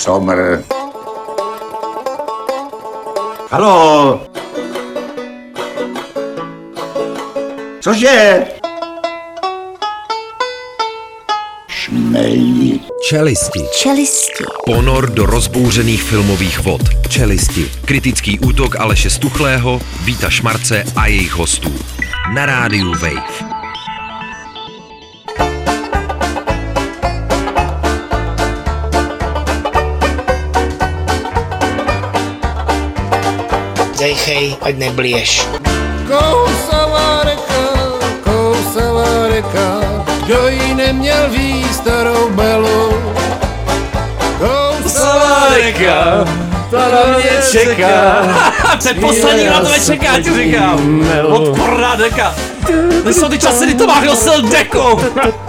Somr. Halo? Cože? Šmej. Čelisti. Čelisti. Ponor do rozbouřených filmových vod. Čelisti. Kritický útok Aleše Stuchlého, Víta Šmarce a jejich hostů. Na rádiu Wave. Dejchej, ať neblieš. Kousavá reka, kousavá reka, kdo ji neměl ví starou belu. Kousavá reka, ta na mě čeká. Předposlední na tebe čeká, ti říkám. Odporná deka. To jsou ty časy, kdy Tomák nosil deku.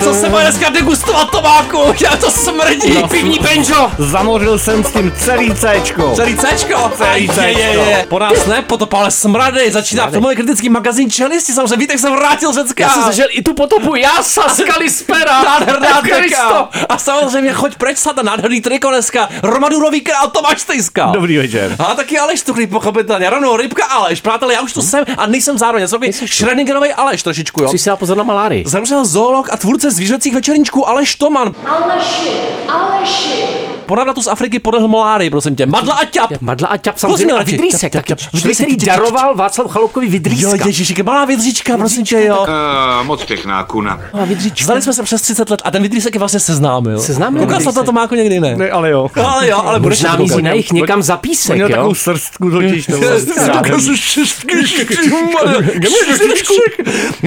Co se bude dneska degustovat Tomáku? Já to smrdí. No. Pivní benžo. Zamořil jsem s tím celý Cčko. Celý Cčko. Celý Je, je, Cčko. je. Po nás ne, potop, ale smrady. Začíná filmový kritický magazín Čelisti. Samozřejmě Vítek se vrátil z Řecka. Já jsem zažil i tu potopu, já saskali z pera. Nádherná Kristo. deka. A samozřejmě choď preč, sata, nádherný triko dneska. Romadurový král Tomáš Stejska. Dobrý večer. A taky Aleš Tuchlý, pochopitelně. Rovnou rybka Aleš. Přátelé, já už tu jsem a nejsem zároveň. Já jsem Schrödingerový Aleš trošičku, jo. Jsi si pozor na malárii. Zemřel zoolog a tvůrce zvířecích večerníčků Aleš Toman. Aleši, Aleši. Po návratu z Afriky podlehl malárii, prosím tě. Madla a ťap. Madla a ťap, samozřejmě. A vidrýsek Vidrýsek, daroval Václav Chaloupkovi Jo, vidrýska. ježišík, malá vidříčka, prosím tě, jo. Uh, moc pěkná kuna. Znali jsme se přes 30 let a ten vidrýsek je vlastně seznámil. Seznámil na to, to máku někdy ne. Ne, ale jo. Ale jo, ale budeš mizí koukat. na jich někam za písek, Měl jo? takovou srstku totiž.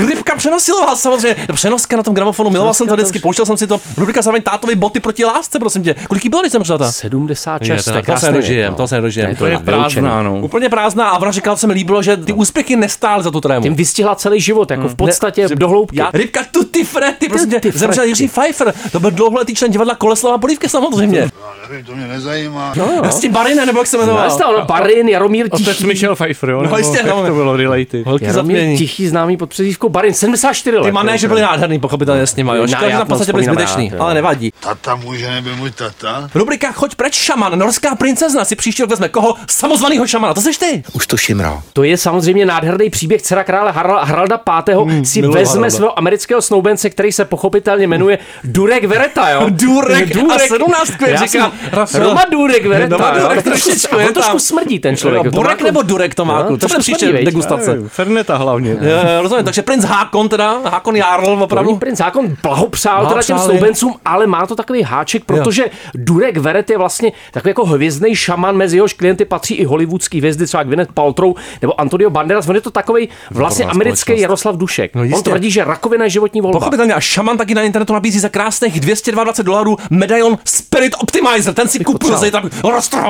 Rybka přenosilová samozřejmě. Přenoska na tom gramofonu, miloval jsem to vždycky, pouštěl jsem si to. Rubrika zároveň tátovi boty proti lásce, prosím tě. Kolik bylo, když jsem přijel? 76, to je to se krásný nedožijem, to se nedožijem. To je prázdná, no. Úplně prázdná a říkal se mi líbilo, že ty úspěchy nestály za tu trému. Tím vystihla celý život, jako v podstatě do hloubky. Já, rybka Tutti Fretti, prosím tě, Tutti zemřel. Jiří Pfeiffer, to byl dlouholetý člen divadla Koleslava Polívky samozřejmě. Nevím, to mě nezajímá. No, S tím nebo jak se jmenoval. Znáš to, no, Barin, Jaromír Otec Tichý. Michel Pfeiffer, jo? No, jistě, jak no. to bylo related. Holky Jaromír. Tichý známý pod přezdívkou Barin, 74 let. Ty mané, že byli nádherný, pochopitelně s nima, jo. Ne, Škoda, že na to podstatě byli zbytečný, jo. ale nevadí. Tata může nebyl můj tata? Rubrika Choď preč šaman, norská princezna si příští rok vezme koho? Samozvanýho šamana, to seš ty. Už to šimral. To je samozřejmě nádherný příběh dcera krále Harala- Haralda V. si miluji vezme Haralda. svého amerického snoubence, který se pochopitelně jmenuje Durek Vereta, jo? Durek a sedmnáctku, jak Já říká jsem-. Roma Durek Vereta. Roma jo? Durek trošičku, A je trošku smrdí ten člověk. Jo, To Borek má- nebo Durek, Tomáku? No, to bude příště degustace. Ferneta hlavně. Eh, Rozumím, takže princ Hákon teda, Hákon Jarl opravdu. princ zákon blahopřál teda těm snoubencům, ale má to takový háček, protože Durek Veret je vlastně takový jako hvězdný šaman, mezi jehož klienty patří i hollywoodský hvězdy, třeba Gwyneth Paltrow nebo Antonio Banderas. On je to takový vlastně americký. Jaroslav Dušek. No On tvrdí, že rakovina je životní volba. Pochopitelně a šaman taky na internetu nabízí za krásných 222 dolarů medaion Spirit Optimizer. Ten si kupuje za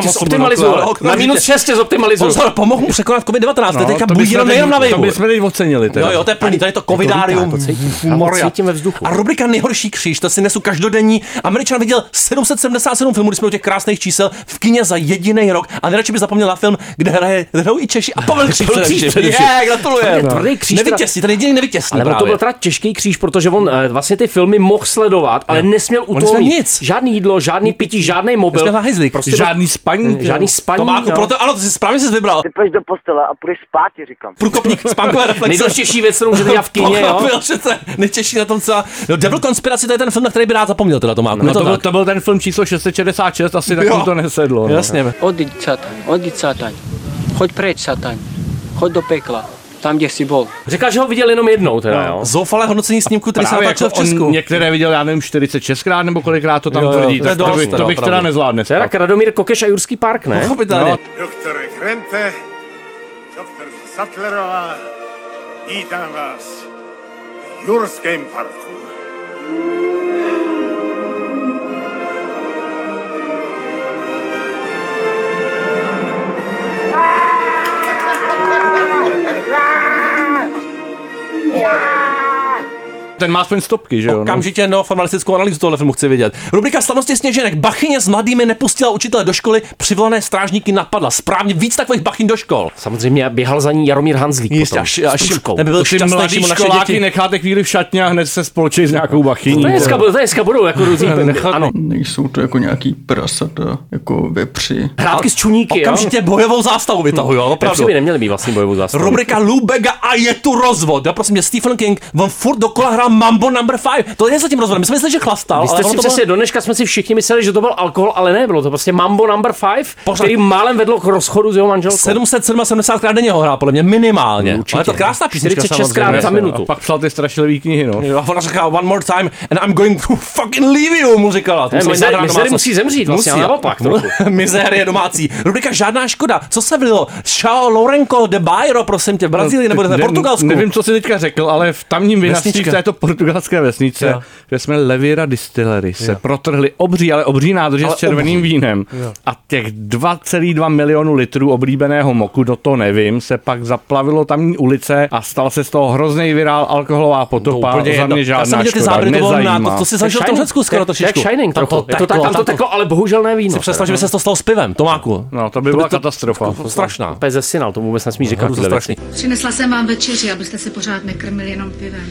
Tě zoptimalizuju. Na minus 6 tě zoptimalizuju. Pozor, pomohl mu překonat COVID-19. No, teďka to bují bychom jenom teď- nejenom na To vejvu. bychom teď ocenili. Teda. Jo, jo, to je plný, tady to covidárium. to cítím. To cítím ve vzduchu. A rubrika Nejhorší kříž, to si nesu každodenní. Američan viděl 777 filmů, když jsme u těch krásných čísel v kině za jediný rok. A nejradši by zapomněl na film, kde hraje hrajou i Češi a Pavel Kříž. Pavel Kříž. Je, gratulujem. To je tvrdý kříž, Nevytěsní, ten jediný nevytěsní Ale to byl teda těžký kříž, protože on eh, vlastně ty filmy mohl sledovat, ale nesměl u toho nic. žádný jídlo, žádný pití, žádný mobil. Prostě Žádný spaní. žádný spaní. Tomáku, no. proto, ano, to jsi správně jsi vybral. Ty půjdeš do postele a půjdeš spát, říkám. Průkopník, spánkové reflexe. Nejdůležitější věc, kterou můžete dělat v kině, jo? Pochopil, že to je nejtěžší na tom celá. No, Devil Conspiracy, to je ten film, na který by rád zapomněl teda Tomáku. No to, byl, to byl ten film číslo 666, asi tak to nesedlo. no. Jasně. Odíď, sataň, odíď, sataň. Choď preč, sataň. Choď do pekla, tam, kde si bol. Říkal, že ho viděl jenom jednou, teda, jo? Zoufalé hodnocení snímku, který se natáčel jako v Česku. některé viděl, já nevím, 46krát nebo kolikrát to tam Jo, jo, tvrdí, to tak to, dost by, teda, to bych teda nezvládne. To je tak Radomír Kokeš a Jurský park, ne? Pochopitelně. Doktore Krente, doktor Sattlerová, vítám vás v Jurském parku. Yeah. Ten má aspoň stopky, že jo? no. Okamžitě no, formalistickou analýzu tohle filmu chci vidět. Rubrika slavnosti sněženek. Bachyně s mladými nepustila učitele do školy, přivolané strážníky napadla. Správně víc takových bachyn do škol. Samozřejmě běhal za ní Jaromír Hanzlík. Jistě, až, s až nebyl Ty šťastný, mladý školáky děti. necháte chvíli v šatně a hned se spolčit s nějakou bachyní. To dneska, to dneska budou jako různý, ano. Nejsou to jako nějaký prasata, jako vepři. Hrátky s čuníky, jo? Okamžitě bojovou zástavu vytahují, jo, Opravdu. opravdu. by neměli mít vlastní bojovou zástavu. Rubrika Lubega a je tu rozvod. Já prosím mě, Stephen King, on furt dokola hrál Mambo number 5. To je za tím rozvodem. My jsme mysleli, že chlastal, Vy jste ale si přesně, bylo... do dneška jsme si všichni mysleli, že to byl alkohol, ale ne, bylo to prostě Mambo number 5, který málem vedlo k rozchodu s jeho manželkou. 777 krát denně ho hrál, podle mě minimálně. Určitě. Ale to je krásná písnička 46 krát za minutu. A pak psal ty strašlivé knihy, no. Jo, a ona říká one more time and I'm going to fucking leave you, mu říkala. To Ne, musí zemřít vlastně, ale naopak trochu. Mizérie domácí. Rubrika žádná škoda. Co se vlilo? Chao Lourenco de Bairro, prosím tě, v Brazílii nebo Portugalsku. Nevím, co si teďka řekl, ale v tamním vinařství v této portugalské vesnice, Jo. kde jsme Levira Distillery, se Jo. protrhli obří, ale obří nádrže Ale s červeným obří. vínem. Jo. A těch 2,2 milionu litrů oblíbeného moku, do toho nevím, se pak zaplavilo tamní ulice a stal se z toho hrozný virál alkoholová potopa. úplně za mě Já žádná jsem viděl ty škoda, záběry, to bylo na to, to si zažil v tom Shining, Řecku skoro trošičku. Shining Tam to tak, tam to teklo, ale bohužel ne víno. Si představ, že by se to stalo s pivem, Tomáku. No, to by byla katastrofa. Strašná. Úplně zesinal, to vůbec nesmí říkat. Přinesla jsem vám večeři, abyste se pořád nekrmili jenom pivem.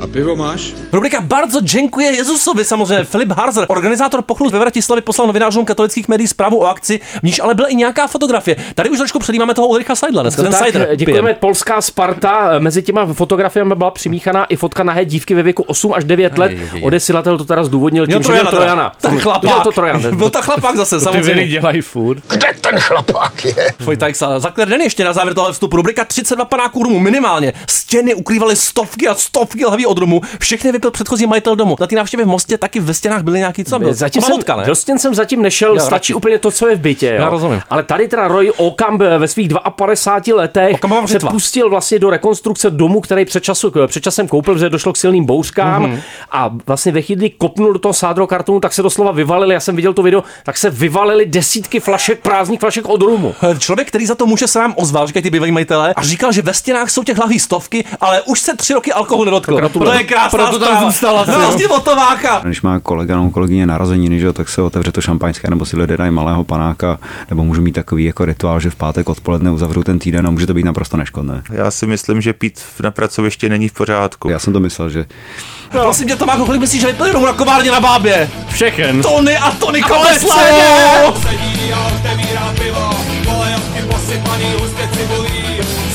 A pivo máš? Rubrika Bardzo děkuje Jezusovi samozřejmě. Filip Harzer, organizátor pochlu ve Vratislavi, poslal novinářům katolických médií zprávu o akci, v níž ale byla i nějaká fotografie. Tady už trošku předjímáme toho Ulricha Seidla, dneska ten tak, Seidler. děkujeme pijem. Polská Sparta. Mezi těma fotografiemi byla přimíchaná i fotka nahé dívky ve věku 8 až 9 let. Odesilatel to teda zdůvodnil Měl tím, že měl Trojana. Ten chlapák. to Trojan. Byl to chlapák zase, samozřejmě. dělají furt. Kde ten chlapák je? Vojtajsa. Zakler den ještě na závěr tohle vstupu. Rubrika 32 panáků rumu minimálně. Stěny ukrývaly stovky a stovky od rumu. Všechny vypil předchozí majitel domu. Na té návštěvě v Mostě taky ve stěnách byly nějaký co byl. Zatím jsem, ne? do stěn jsem zatím nešel, Jo, stačí radši. úplně to, co je v bytě. Jo. Já rozumím. Ale tady teda Roy Okamp ve svých 52 letech se pustil vlastně do rekonstrukce domu, který před, času, před časem koupil, protože došlo k silným bouřkám Mhm. a vlastně ve chvíli, kopnul do toho sádro kartonu, tak se doslova vyvalili, já jsem viděl to video, tak se vyvalili desítky flašek, prázdných flašek od rumu. Člověk, který za to může, se nám ozval, říkají ty bývalí majitelé, a říkal, že ve stěnách jsou těch lahví stovky, ale už se tři roky alkohol nedotkl. To je krásná Proto tam zpráva. zůstal asi, Na jo. rozdíl od Tomáka. Když má kolega nebo kolegyně narozeniny, že jo, tak se otevře to šampaňské, nebo si lidé dají malého panáka, nebo můžu mít takový jako rituál, že v pátek odpoledne uzavřu ten týden a může to být naprosto neškodné. Já si myslím, že pít na pracovišti není v pořádku. Já jsem to myslel, že No. Prosím tě, Tomáku, kolik myslíš, že vypili domů na kovárně na bábě? Všechen. Tony a Tony Kolesla!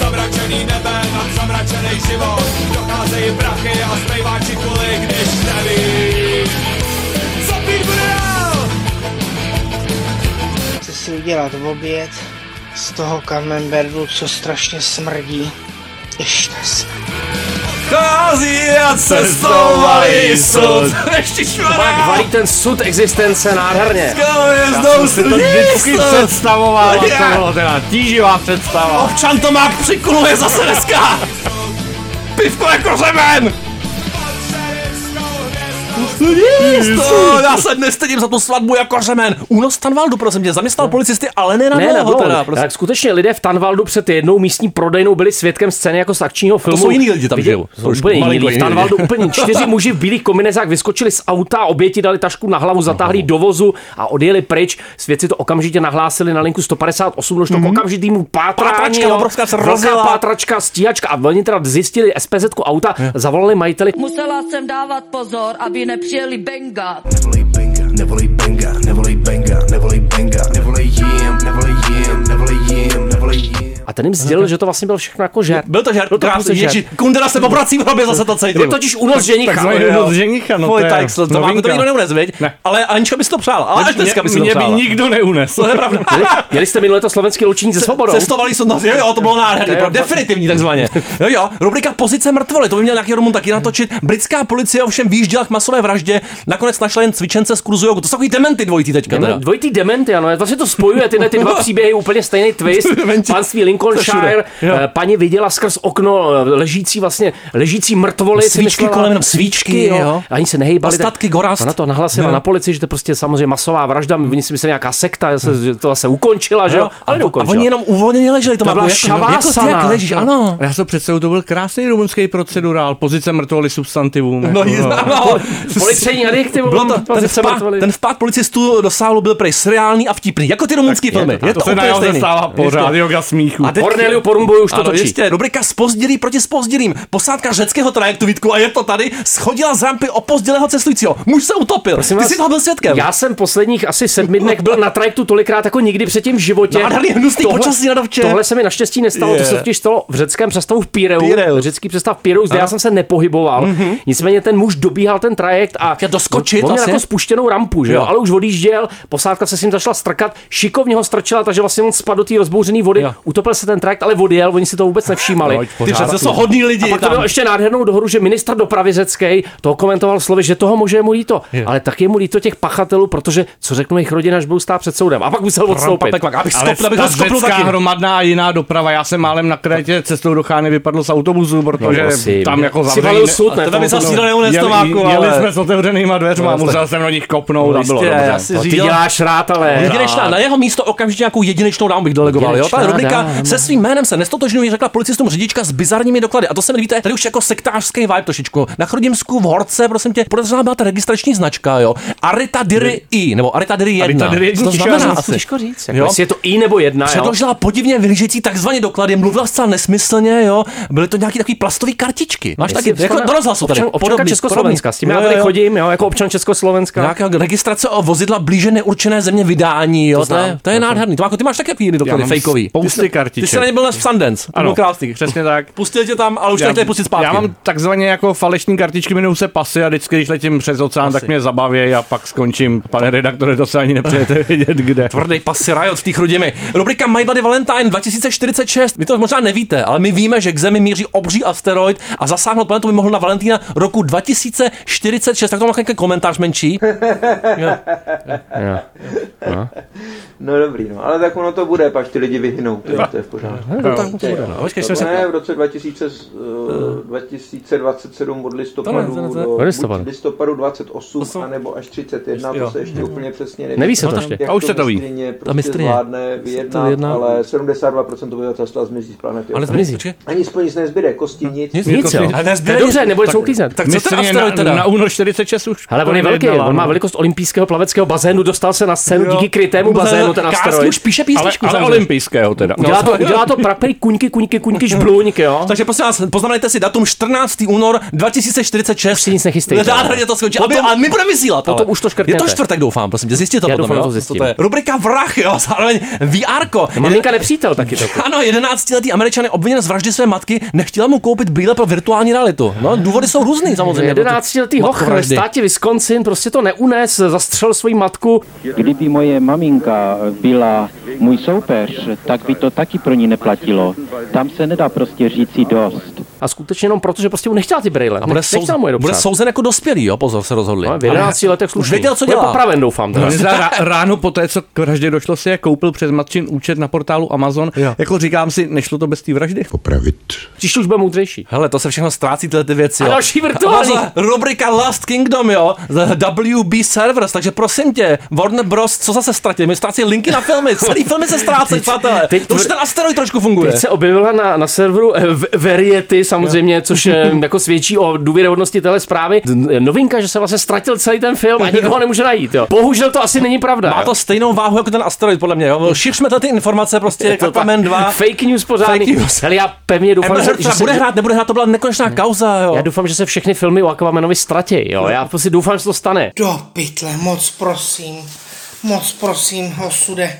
Zamračený nebe nad zamračený život Docházejí prachy a zbývá čikuly, když neví Co pít bude dál? Chci si udělat oběd z toho camembertu, co strašně smrdí. Ještě smrdí. Chází a cestovali sud. Ještě Pak valí ten sud existence nádherně. Hvězdou Si to vždycky představoval, to bylo teda tíživá představa. Občan Tomák přikuluje zase dneska. Pivko jako řemen. Jisto, já se dnes stydím za tu svatbu jako řemen. Únos Tanvaldu, prosím tě, zaměstnal policisty, ale ne na Ne, na dlouho teda. Prostě. Tak skutečně lidé v Tanvaldu před jednou místní prodejnou byli svědkem scény jako z akčního filmu. jsou jiní lidi tam, že jo? Jsou úplně jiní lidi. V. Tanvaldu úplně čtyři muži v bílých kombinezách vyskočili z auta, oběti dali tašku na hlavu, zatáhli do vozu a odjeli pryč. Svědci to okamžitě nahlásili na linku 158, došlo k okamžitýmu pátrání. Pátračka jo. obrovská rozjela. pátračka, stíhačka a oni teda zjistili SPZ auta, zavolali majiteli. Musela jsem dávat pozor, aby jeli benga Nevoli benga, nevoli benga, never benga, nevoli benga, nevoli jim, never jim, nevoli never nevoli jim A ten jim sdělil, že to vlastně byl všechno jako žert. Byl to žert, Byl to krásný, žert. ježi, Kundera se poprací v hrobě, zase to cítím. Byl totiž únos ženicha. Takzvaný jo. únos ženicha, no Tvoj to je tak, to, to, to nikdo neunes, viď? Ne. Ale Anička by si to přál, ale až dneska by si to Mě by nikdo neunesl. To je pravda. Měli, měli jste minule to slovenské loučení se svobodou? Cestovali jsou, no, jo, jo, to bylo je- definitivní takzvaně. Jo, jo, rubrika Pozice mrtvoly, to by měl nějaký Rumun taky natočit. Britská policie ovšem výjížděla k masové vraždě, nakonec našla jen cvičence z kurzu jogu. To jsou takový dementy dvojitý teďka. Teda. dvojitý dementy, ano, vlastně to spojuje tyhle ty dva příběhy, úplně stejný twist. Panství Lincoln Devonshire, Jo. eh, paní viděla skrz okno eh, ležící vlastně, ležící mrtvoly. Svíčky myslela- kolem, svíčky, jo. Ani se nehejbali. Ostatky gorast. Ona to nahlasila Jo. na policii, že to je prostě samozřejmě masová vražda. Oni si mysleli nějaká sekta, že se- že to zase ukončila, že jo? Ale a, a oni jenom uvolněně leželi. To, To byla jako, jako, ty, šavásana. jak ležíš, ano. Já to představu, to byl krásný rumunský procedurál, pozice mrtvoly substantivům. No, jako, no. Policejní adjektiv. Bylo to, ten, vpád, ten vpád policistů do sálu byl prej seriální a vtipný, jako ty rumunský filmy. A to se na stává pořád, Jistě. yoga smíchu. A teď- Corneliu Porumboy už to ano, točí. Jistě, rubrika spozdělý proti spozdělým. Posádka řeckého trajektu, Vítku, a je to tady, schodila z rampy opozdělého cestujícího. Muž se utopil. Prosím Ty vás, jsi toho byl svědkem. Já jsem posledních asi sedmi dnech byl na trajektu tolikrát jako nikdy předtím v životě. Nádherný hnusný počasí na dovče. Tohle se mi naštěstí nestalo, to Je. se totiž stalo v řeckém přestavu v Pireu. Pireu. Řecký přestav v Pireu, zde Ano. já jsem se nepohyboval. Mhm. Nicméně ten muž dobíhal ten trajekt a Chtěl doskočit on měl jako spuštěnou rampu, že jo? Ale už odjížděl, posádka se s ním začala strkat, šikovně ho strčila, takže vlastně on spadl do té rozbouřené vody, Jo. Utopil se ten trajekt, ale odjel, oni si to vůbec nevšímali. Pojď, Ty pořád. přece jsou hodní lidi. A pak to tam. bylo ještě nádhernou dohodu, že ministr dopravy řecký to komentoval slovy, že toho může je mu líto, Jo. ale tak je mu líto těch pachatelů, protože co řeknou jejich rodina, až budou stát před soudem. A pak musel odstoupit. Pak, pak, abych Ale skopl, abych ho skopl řecká taky. hromadná a jiná doprava. Já jsem málem na Krétě cestou do Chány vypadl z autobusu, protože No, tam jako ne? Tebe by To- no, Jeli, jsme s otevřenýma dveřma, No, musel jsem do nich kopnout To ty děláš rád, ale... Jedinečná, na jeho místo okamžitě nějakou jedinečnou dámu bych delegoval. Jo? Ta rubrika. Se svým jménem se nestotožňuje, řekla policistům řidička s bizarními doklady. A to se mi líbí, tady už jako sektářský vibe trošičku. Na Chrudimsku v Horce, prosím tě, podezřelá byla ta registrační značka, jo. Arita Diry I, nebo Arita Diry 1. Arita Diry Co to jednička, znamená asi? Těžko říct, jako Jo. jestli je to I nebo jedna, jo? Předložila podivně vyhlížející takzvané doklady, mluvila zcela nesmyslně, jo. Byly to nějaký takový plastový kartičky. Máš taky, jako do rozhlasu tady. Občan, občanka Československa, s tím já tady chodím, jo, jako občan Československa. Nějaká registrace o vozidla blíže neurčené země vydání, jo. To, je, to je nádherný. To, jako, ty máš taky takový doklady fejkový. spousty Ty jsi- kartiček. Ty jsi na ně byl na Sundance. To Ano, bylo krásný. přesně tak. Pustil tě tam, ale už tě nechtěli pustit zpátky. Já mám takzvaně jako falešní kartičky, jmenují se pasy a vždycky, když letím přes oceán, tak mě zabaví a pak skončím. Pane redaktore, to se ani nepřejete vědět, kde. Tvrdý pasy Riot v té chrudimi. Rubrika My Bloody Valentine 2046. Vy to možná nevíte, ale my víme, že k Zemi míří obří asteroid a zasáhnout planetu by mohl na Valentína roku 2046. Tak to má nějaký komentář menší. Jo. No dobrý, no, ale tak ono to bude, pak ty lidi vyhynou, to, je- to je v pořádku. No, tak to bude, no. Počkej, to se- ne, v roce 2000, uh, 2027 od listopadu To ne, to ne, to ne. do listopadu. buď listopadu 28, anebo až 31, Jo. to se ještě úplně přesně neví. Neví se to ještě. A už se to ví. mistryně Ta Prostě mistryně. zvládne vyjednat, ale 72% obyvatelstva zmizí z planety. Ale zmizí. počkej. Ani spolu nic nezbyde, kosti nic. Nic, Nic, jo. Dobře, nebude se uklízet. Tak co ten asteroid na, teda? na únor 46 už. Ale on je velký, on má no. velikost olympijského plaveckého bazénu, dostal se na scénu Jo. díky krytému bazénu, ten asteroid. už píše Ale, písničku. ale olympijského teda. Udělá to, udělá to prapej kuňky, kuňky, kuňky, žbluňk, jo? Takže prosím vás, poznamenejte si datum 14. únor 2046. Už si nic nechystejte. Nádherně to skončí. A, Potom- my- a my budeme vysílat. potom ale. už to škrtněte. Je to čtvrtek, doufám, prosím tě. Zjistěte Já potom, doufám, jo? to zjistím. to je? Rubrika Vrah, jo, zároveň VRko. Maminka nepřítel taky to. Ano, 11-letý američan je obviněn z vraždy své matky, nechtěla mu koupit brýle pro virtuální realitu. No, důvody jsou různý samozřejmě. 11-letý hoch ve státě Wisconsin prostě to neunes, zastřel svoji matku. Kdyby moje maminka byla můj soupeř, tak by to taky pro ní neplatilo. Tam se nedá prostě říci dost. A skutečně jenom proto, že prostě mu nechtěla ty brýle. A bude, Nechtěla souzen, mu je bude souzen jako dospělý, jo, pozor, se rozhodli. No, v 11 letech slušný. věděl, co dělá. popraven, doufám. Teda. On rá- ráno po té, co k vraždě došlo, si je koupil přes matčin účet na portálu Amazon. Jo. Jako říkám si, nešlo to bez té vraždy? Popravit. Příště už bude moudřejší. Hele, to se všechno ztrácí tyhle ty věci. A Jo. další virtuální. A rubrika Last Kingdom, jo. The WB Servers, takže prosím tě, Warner Bros. co zase ztratili? My ztrácí linky na filmy, celý filmy se ztrácí, přátelé. teď- To už ten asteroid trošku funguje. Teď se objevila na, na serveru eh, Variety samozřejmě, což eh, jako svědčí o důvěryhodnosti téhle zprávy. D- Novinka, že se vlastně ztratil celý ten film a nikoho nemůže najít. Jo. Bohužel to asi není pravda. Má jo. to stejnou váhu jako ten asteroid, podle mě. Jo. Šiřme tady ty informace, prostě to Aquaman 2. Fake news pořádný. Fake news. Hele, já pevně doufám, že, že třeba se, bude hrát, nebude hrát, to byla nekonečná kauza, jo. já doufám, že se všechny filmy o Aquamanovi ztratí. Jo. Já prostě doufám, že se to stane. Do pytle, moc prosím, moc prosím, osude,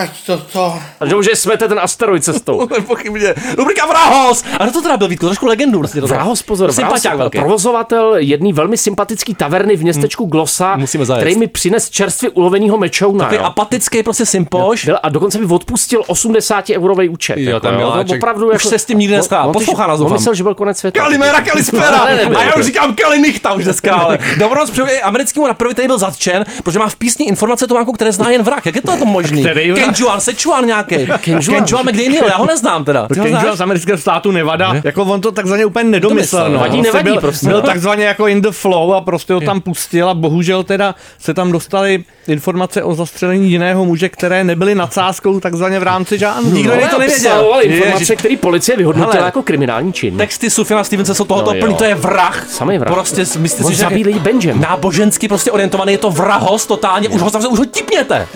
ať toto... A že že smete ten asteroid cestou. Nepochybně. Rubrika Vrahos! A to teda byl, Vítko? Trošku legendu. Vlastně to Vrahos, pozor, Vrahos, Sympatiák velký. provozovatel jedný velmi sympatický taverny v městečku Glosa, Musíme zajet. který mi přines čerstvě uloveného mečouna. Takový jo. apatický prostě sympoš. Byl, a dokonce mi odpustil 80 eurový účet. Jo, jako, ten miláček. opravdu Už jako, se s tím nikdy on Poslouchá nás, On myslel, že byl konec světa. Kalimera, Kalispera! A já už říkám Kalinichta už dneska, ale Dobronoc přijde americkému raperovi, který byl zatčen, protože má v písni informace Tománku, které zná jen vrak. Jak je to to možný? Kenjuan, Szechuan nějaký. Kenjuan. Kenjuan McDaniel, já ho neznám teda. Kenjuan z amerického státu Nevada, jako on to takzvaně úplně nedomyslel. Domyslel, No. vadí, nevadí byl, prostě. Byl takzvaně jako in the flow a prostě ho tam pustil a bohužel teda se tam dostali informace o zastřelení jiného muže, které nebyly nadsázkou takzvaně v rámci žánru. Nikdo no. to nevěděl. Informace, které policie vyhodnotila Hele. jako kriminální čin. Texty Sufjana Stevense jsou tohoto No plný, to je vrah. Samej vrah. Prostě myslíte si, že zabíjí lidi Benjem. nábožensky prostě orientovaný, je to vrahos totálně, už ho zavře, už ho tipněte.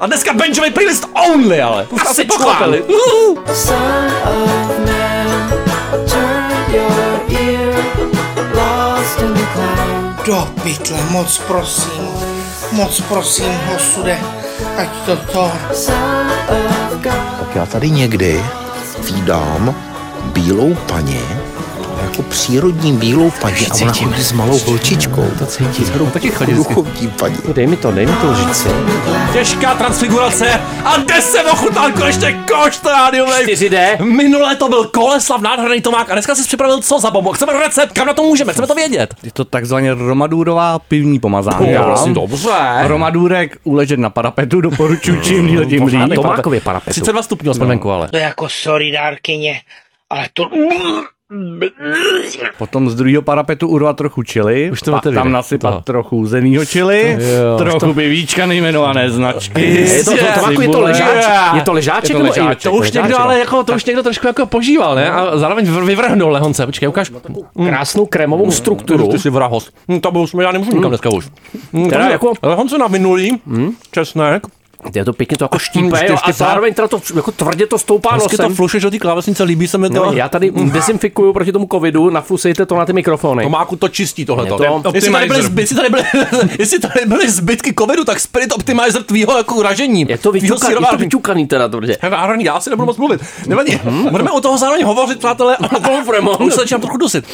A dneska Benjamin playlist only, ale. Asi pochopili. Do pytle, moc prosím, moc prosím, osude, ať to to. Tak já tady někdy vídám bílou paní, jako přírodní bílou paní a ona chodí s malou holčičkou. To cítím. Taky chodí vždycky. Duchovní paní. Dej mi to, dej mi to lžici. Těžká transfigurace a jde se ochutnal konečně koš to rádio Wave. 4D. Minule to byl Koleslav, nádherný Tomák a dneska jsi připravil co za bombu? Chceme recept, kam na to můžeme, chceme to vědět. Je to takzvaně romadůrová pivní pomazánka. prosím, dobře. Romadůrek uležet na parapetu doporučuji čím díl tím líp. Tomákově parapetu. 32 stupňů aspoň venku, ale. To je jako sorry dárkyně, ale to... Potom z druhého parapetu urvat trochu čili, Už to pak tam nasypat To. trochu zeného čili, Jo. trochu bivíčka nejmenované značky. Je to, to, Tomáku, je to ležáček? Je to ležáček? Je to nebo i- ležáček. To už ležáček, někdo, ale jako, to už někdo trošku jako požíval, ne? A zároveň vr- vyvrhnul lehonce. Počkej, ukáž. Krásnou krémovou strukturu. Ty jsi vrahos. Hm, to byl, já nemůžu nikam dneska už. Teda jako- Lehonce na minulý, česnek, Je to pěkně to jako štípe, jo, a zároveň teda to jako tvrdě to stoupá hezky to nosem. flušeš do té klávesnice, líbí se mi to. No, já tady dezinfikuju proti tomu covidu, nafusejte to na ty mikrofony. Tomáku to čistí tohleto. Je to- Jestli tady, byly, Optimizer. zby, jestli, tady byly, jestli tady byly zbytky covidu, tak Spirit Optimizer tvýho jako ražení. Je to, vyťukaný, je to sírování. vyťukaný teda tvrdě. Nádherný, já si nebudu moc mluvit. Nevadí. Budeme o toho zároveň hovořit, přátelé. A Fremont. Už se začínám trochu dusit.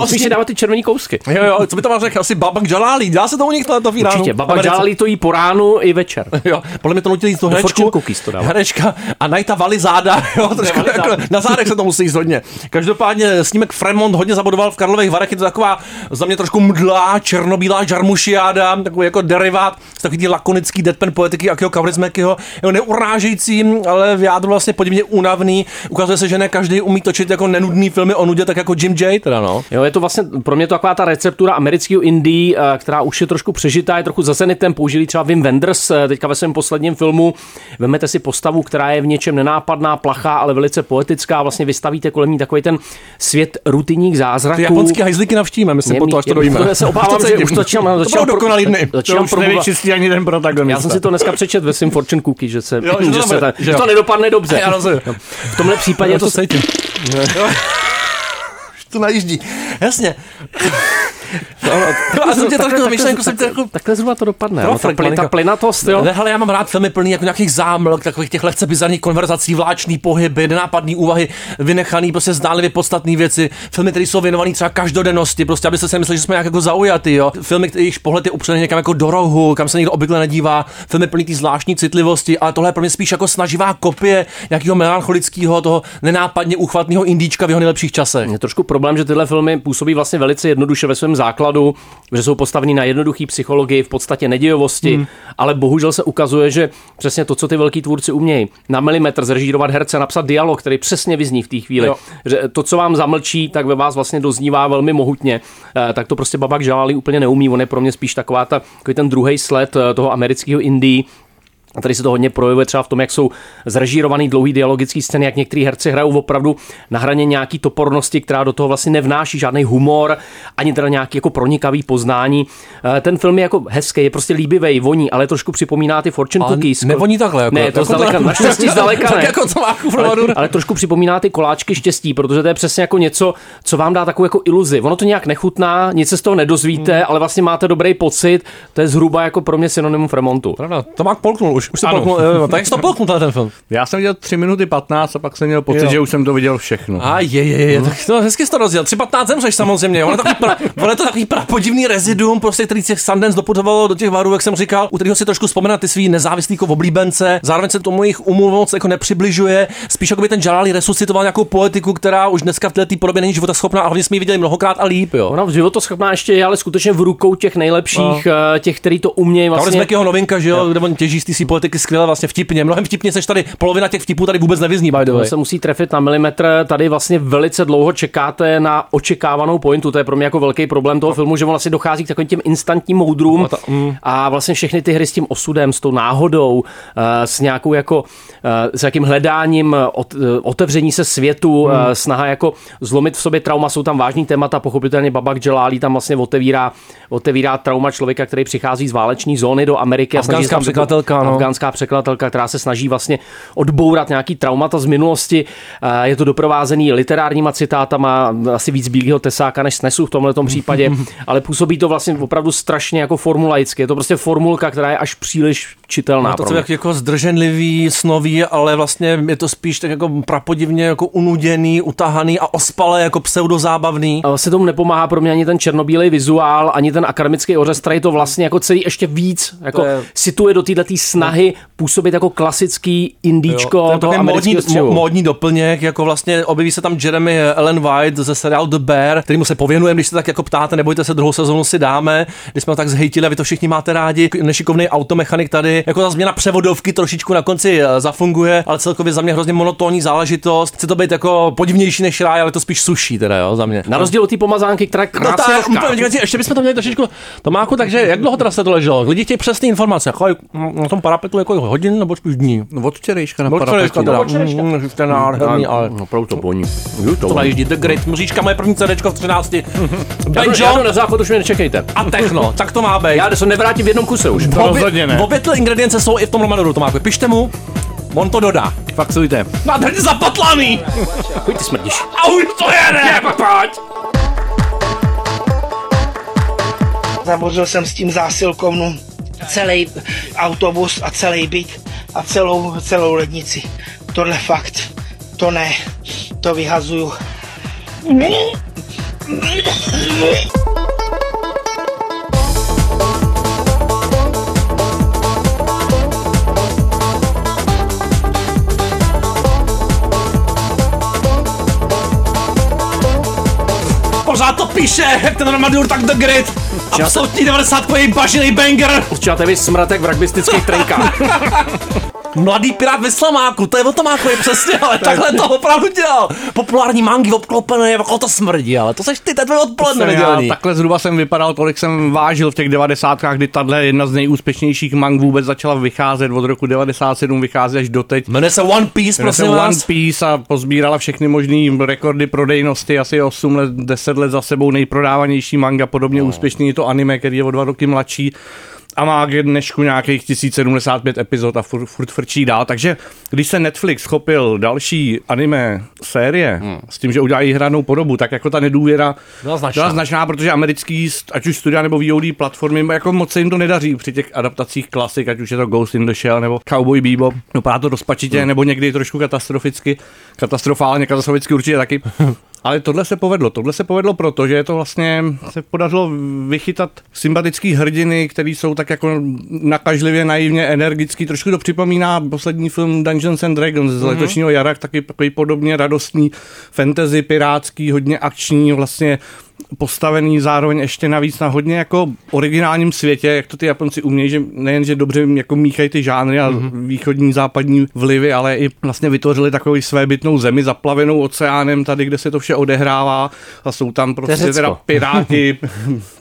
Musíš si dávat ty červený kousky. Jo, jo, co by to máš řekl? Asi Babak Jalali. Dá se to u nich to v Iránu? Určitě, baba Americe? Jalali to jí po ránu i večer. Jo, podle mě to nutí jít Fortune herečku, to dává. herečka a najta vali záda, jo, trošku jako, na zádech se to musí jíst hodně. Každopádně snímek Fremont hodně zabodoval v Karlových Varech, je to taková za mě trošku mdlá, černobílá žarmušiáda, takový jako derivát z takový lakonický deadpan poetiky Akio Kaurismäkiho, jo, neurážející, ale v jádru vlastně podivně únavný. Ukazuje se, že ne každý umí točit jako nenudný filmy o nudě, tak jako Jim J, teda no. Jo, je to vlastně pro mě to taková ta receptura amerického indie, eh, která už je trošku přežitá, je trochu zasenitem. Použili třeba Wim Wenders eh, teďka ve svém posledním filmu. Vemete si postavu, která je v něčem nenápadná, plachá, ale velice poetická. Vlastně vystavíte kolem ní takový ten svět rutinních zázraků. Ty japonský hajzlíky navštívíme, myslím, Jemný- po to, až to dojíme. to se obávám, Už to že už to začínám- To začínám pro- dokonalý dny. To Začínám už probovat- nevyčistí ani ten protagonista. Já jsem si to dneska přečet ve svým Fortune Cookie, že, se, Jo, že to že, se ta, že to nedopadne dobře. Já V tomhle případě Já to, to cítím. to najíždí. Jasně. A jsem tě trošku myšlenku, jsem tě trochu Takhle zhruba to dopadne. No, ta, pli, ta plynatost, jo. Ne, hele, já mám rád filmy plný jako nějakých zámlk, takových těch lehce bizarních konverzací, vláčný pohyby, nenápadný úvahy, vynechaný, prostě zdánlivě podstatné věci, filmy, které jsou věnované třeba každodennosti, prostě abyste si mysleli, že jsme nějak jako zaujatý, jo. Filmy, jejichž pohled je upřený někam jako do rohu, kam se někdo obvykle nedívá, filmy plný té zvláštní citlivosti, ale tohle je pro mě spíš jako snaživá kopie nějakého melancholického, toho nenápadně uchvatného indíčka v jeho nejlepších časech. Je trošku problém, že tyhle filmy působí vlastně velice jednoduše ve svém základu, že jsou postaveny na jednoduché psychologii, v podstatě nedějovosti, hmm. ale bohužel se ukazuje, že přesně to, co ty velký tvůrci umějí, na milimetr zrežírovat herce, napsat dialog, který přesně vyzní v té chvíli. Jo. Že to, co vám zamlčí, tak ve vás vlastně doznívá velmi mohutně. Eh, Tak to prostě Babak Jalali úplně neumí. On je pro mě spíš taková ta, takový ten druhý sled eh, toho amerického indie, a tady se to hodně projevuje třeba v tom, jak jsou zrežírovaný dlouhý dialogický scény, jak některý herci hrajou opravdu na hraně nějaký topornosti, která do toho vlastně nevnáší žádný humor, ani teda nějaký jako pronikavý poznání. Eh, Ten film je jako hezký, je prostě líbivý, voní, ale trošku připomíná ty Fortune Ale Cookies. nevoní takhle, jako- ne, to jako zdaleka, to- naštěstí zdaleka ne. jako to má ale, ale, trošku připomíná ty koláčky štěstí, protože to je přesně jako něco, co vám dá takovou jako iluzi. Ono to nějak nechutná, nic se z toho nedozvíte, Hmm. ale vlastně máte dobrý pocit. To je zhruba jako pro mě synonymum Fremontu. Pravda, to má polknul už. Už Ano. polknul, jo, jo. tak jak jsi to polknul ten film? Já jsem viděl 3 minuty 15 a pak jsem měl pocit, Jo. že už jsem to viděl všechno. A je, je, je, tak to hezky jsi to rozdělil. 3.15 zemřeš samozřejmě. Ono je takový, pra, ono je to takový prapodivný reziduum, prostě, který těch Sundance doputovalo do těch varů, jak jsem říkal, u kterého si trošku vzpomenout ty svý nezávislý jako oblíbence. Zároveň se tomu jejich umu moc jako nepřibližuje. Spíš jako by ten Jalali resuscitoval nějakou poetiku, která už dneska v této podobě není životaschopná a hlavně jsme ji viděli mnohokrát a líp. Jo. Ona životoschopná ještě je, ale skutečně v rukou těch nejlepších, No. eh, těch, který to umějí Vlastně... vlastně. jeho novinka, že jo, kde on těží z té politiky skvěle vlastně vtipně. Mnohem vtipně seš tady, polovina těch vtipů tady vůbec nevyzní, by the way. se musí trefit na milimetr. Tady vlastně velice dlouho čekáte na očekávanou pointu. To je pro mě jako velký problém toho filmu, že on vlastně dochází k takovým těm instantním moudrům a vlastně všechny ty hry s tím osudem, s tou náhodou, eh, s nějakou jako, eh, s jakým hledáním eh, otevření se světu, Hmm. snaha jako zlomit v sobě trauma, jsou tam vážný témata, pochopitelně Babak Jalali tam vlastně otevírá, otevírá trauma člověka, který přichází z váleční zóny do Ameriky. Afgánská překladatelka, no. Afgánská překladatelka, která se snaží vlastně odbourat nějaký traumata z minulosti. Eh, Je to doprovázený literárníma citátama, asi víc bílého tesáka než snesu v tomhle případě, ale působí to vlastně opravdu strašně jako formulaicky. Je to prostě formulka, která je až příliš čitelná. No to je mě. jak, jako zdrženlivý, snový, ale vlastně je to spíš tak jako prapodivně jako unuděný, utahaný a ospalé jako pseudozábavný. A vlastně tomu nepomáhá pro mě ani ten černobílý vizuál, ani ten akademický ořez, který to vlastně jako celý ještě víc jako je- situuje do této snahy působit jako klasický indíčko Jo, to toho módní, módní doplněk, jako vlastně objeví se tam Jeremy Ellen White ze seriálu The Bear, kterýmu se pověnujeme, když se tak jako ptáte, nebojte se, druhou sezónu si dáme, když jsme ho tak zhejtili a vy to všichni máte rádi. Nešikovný automechanik tady, jako ta změna převodovky trošičku na konci eh, zafunguje, ale celkově za mě hrozně monotónní záležitost. Chce to být jako podivnější než ráj, ale to spíš suší teda, jo, za mě. Na rozdíl od té pomazánky, která No tak, děkuji, ještě bychom to měli trošičku Tomáku, takže jak dlouho teda se to leželo? Lidi chtějí přesné informace. Jako na tom parapetu jako hodin nebo spíš dní? Od včerejška na Od včerejška teda. parapetu. Mm, Jste nádherný, ale... Opravdu to voní. To najíždí The Great. Mříčka, moje první CDčko v 13. Já Benjo jdu, já jdu na záchod, už mě nečekejte. a techno, tak to má být. Já se nevrátím v jednom kuse už. To rozhodně ne. Obě ty ingredience jsou i v tom Romanoru, Tomáku. Pište mu, on to dodá. Faxujte. Nádherně zapatlaný! Pojď ty smrdíš. A už to jede! Pojď! Zabořil jsem s tím zásilkovnu celý autobus a celý byt a celou, celou lednici. Tohle fakt, to ne, to vyhazuju. Pořád to píše, jak ten Romadur, tak The Great. Absolutní 90 bažilý banger. Určitě vy smratek v rugbystických trenkách. Mladý pirát ve slamáku, to je o Tomákovi přesně, ale takhle to opravdu dělal. Populární mangy obklopené, jako to smrdí, ale to seš ty, to je tvoje odpoledne nedělní. takhle zhruba jsem vypadal, tolik jsem vážil v těch devadesátkách, kdy tahle jedna z nejúspěšnějších mang vůbec začala vycházet od roku 97, vychází až doteď. Jmenuje se One Piece, Jmenuje se prosím One vás. Piece a pozbírala všechny možné rekordy prodejnosti, asi 8 let, 10 let za sebou nejprodávanější manga, podobně No. úspěšný je to anime, který je o dva roky mladší a má k dnešku nějakých 1075 epizod a furt, furt frčí dál. Takže když se Netflix chopil další anime série hmm. s tím, že udělají hranou podobu, tak jako ta nedůvěra Byla značná. byla značná, protože americký, ať už studia nebo VOD platformy, jako moc se jim to nedaří při těch adaptacích klasik, ať už je to Ghost in the Shell nebo Cowboy Bebop. Dopadá to rozpačitě, nebo někdy trošku katastroficky, katastrofálně, katastroficky určitě taky. Ale tohle se povedlo. Tohle se povedlo proto, že je to vlastně se podařilo vychytat sympatický hrdiny, který jsou tak jako nakažlivě, naivně, energický. Trošku to připomíná poslední film Dungeons and Dragons z Mhm. letošního jara, taky takový podobně radostný fantasy, pirátský, hodně akční, vlastně postavený zároveň ještě navíc na hodně jako originálním světě, jak to ty Japonci umějí, že nejen, že dobře jako míchají ty žánry a mm-hmm. východní, západní vlivy, ale i vlastně vytvořili takovou svébytnou zemi zaplavenou oceánem tady, kde se to vše odehrává a jsou tam prostě teda piráti.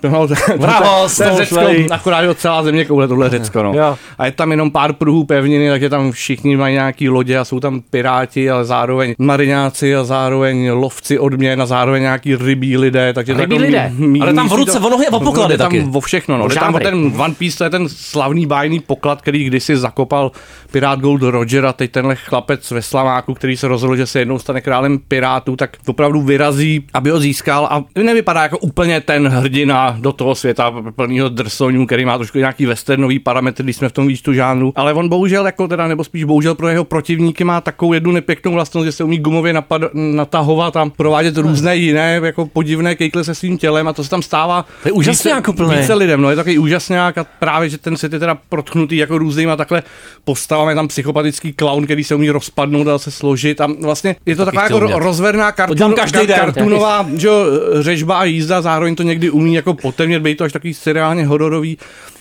no, to, je už Řecko, akorát je celá země koule tohle Řecko, no. Jo. A je tam jenom pár pruhů pevniny, takže tam všichni mají nějaký lodě a jsou tam piráti, ale zároveň mariňáci a zároveň lovci odměn a zároveň nějaký rybí lidé, takže to jako lidé? mí- Ale tam v ruce o nohy a o poklady jde tam taky. o všechno, no. Tam o ten One Piece, to je ten slavný bájný poklad, který kdysi zakopal pirát Gold Roger a teď tenhle chlapec ve Slamáku, který se rozhodl, že se jednou stane králem pirátů, tak opravdu vyrazí, aby ho získal a nevypadá jako úplně ten hrdina do toho světa plného drsonů, který má trošku nějaký westernový parametr, když jsme v tom výčtu žánru. Ale on bohužel, jako teda, nebo spíš bohužel pro jeho protivníky má takovou jednu nepěknou vlastnost, že se umí gumově napad, natahovat a provádět různé jiné jako podivné kejkle se svým tělem a to se tam stává To je úžasňák více, úplnej. více lidem, no je takový úžasňák a právě, že ten svět je teda protchnutý jako různýma takhle postavami, je tam psychopatický clown, který se umí rozpadnout a se složit a vlastně je to taková jako umět. rozverná kartun, každý den. kartunová že, jo, řežba a jízda, zároveň to někdy umí jako potemnět, být to až takový seriálně hororový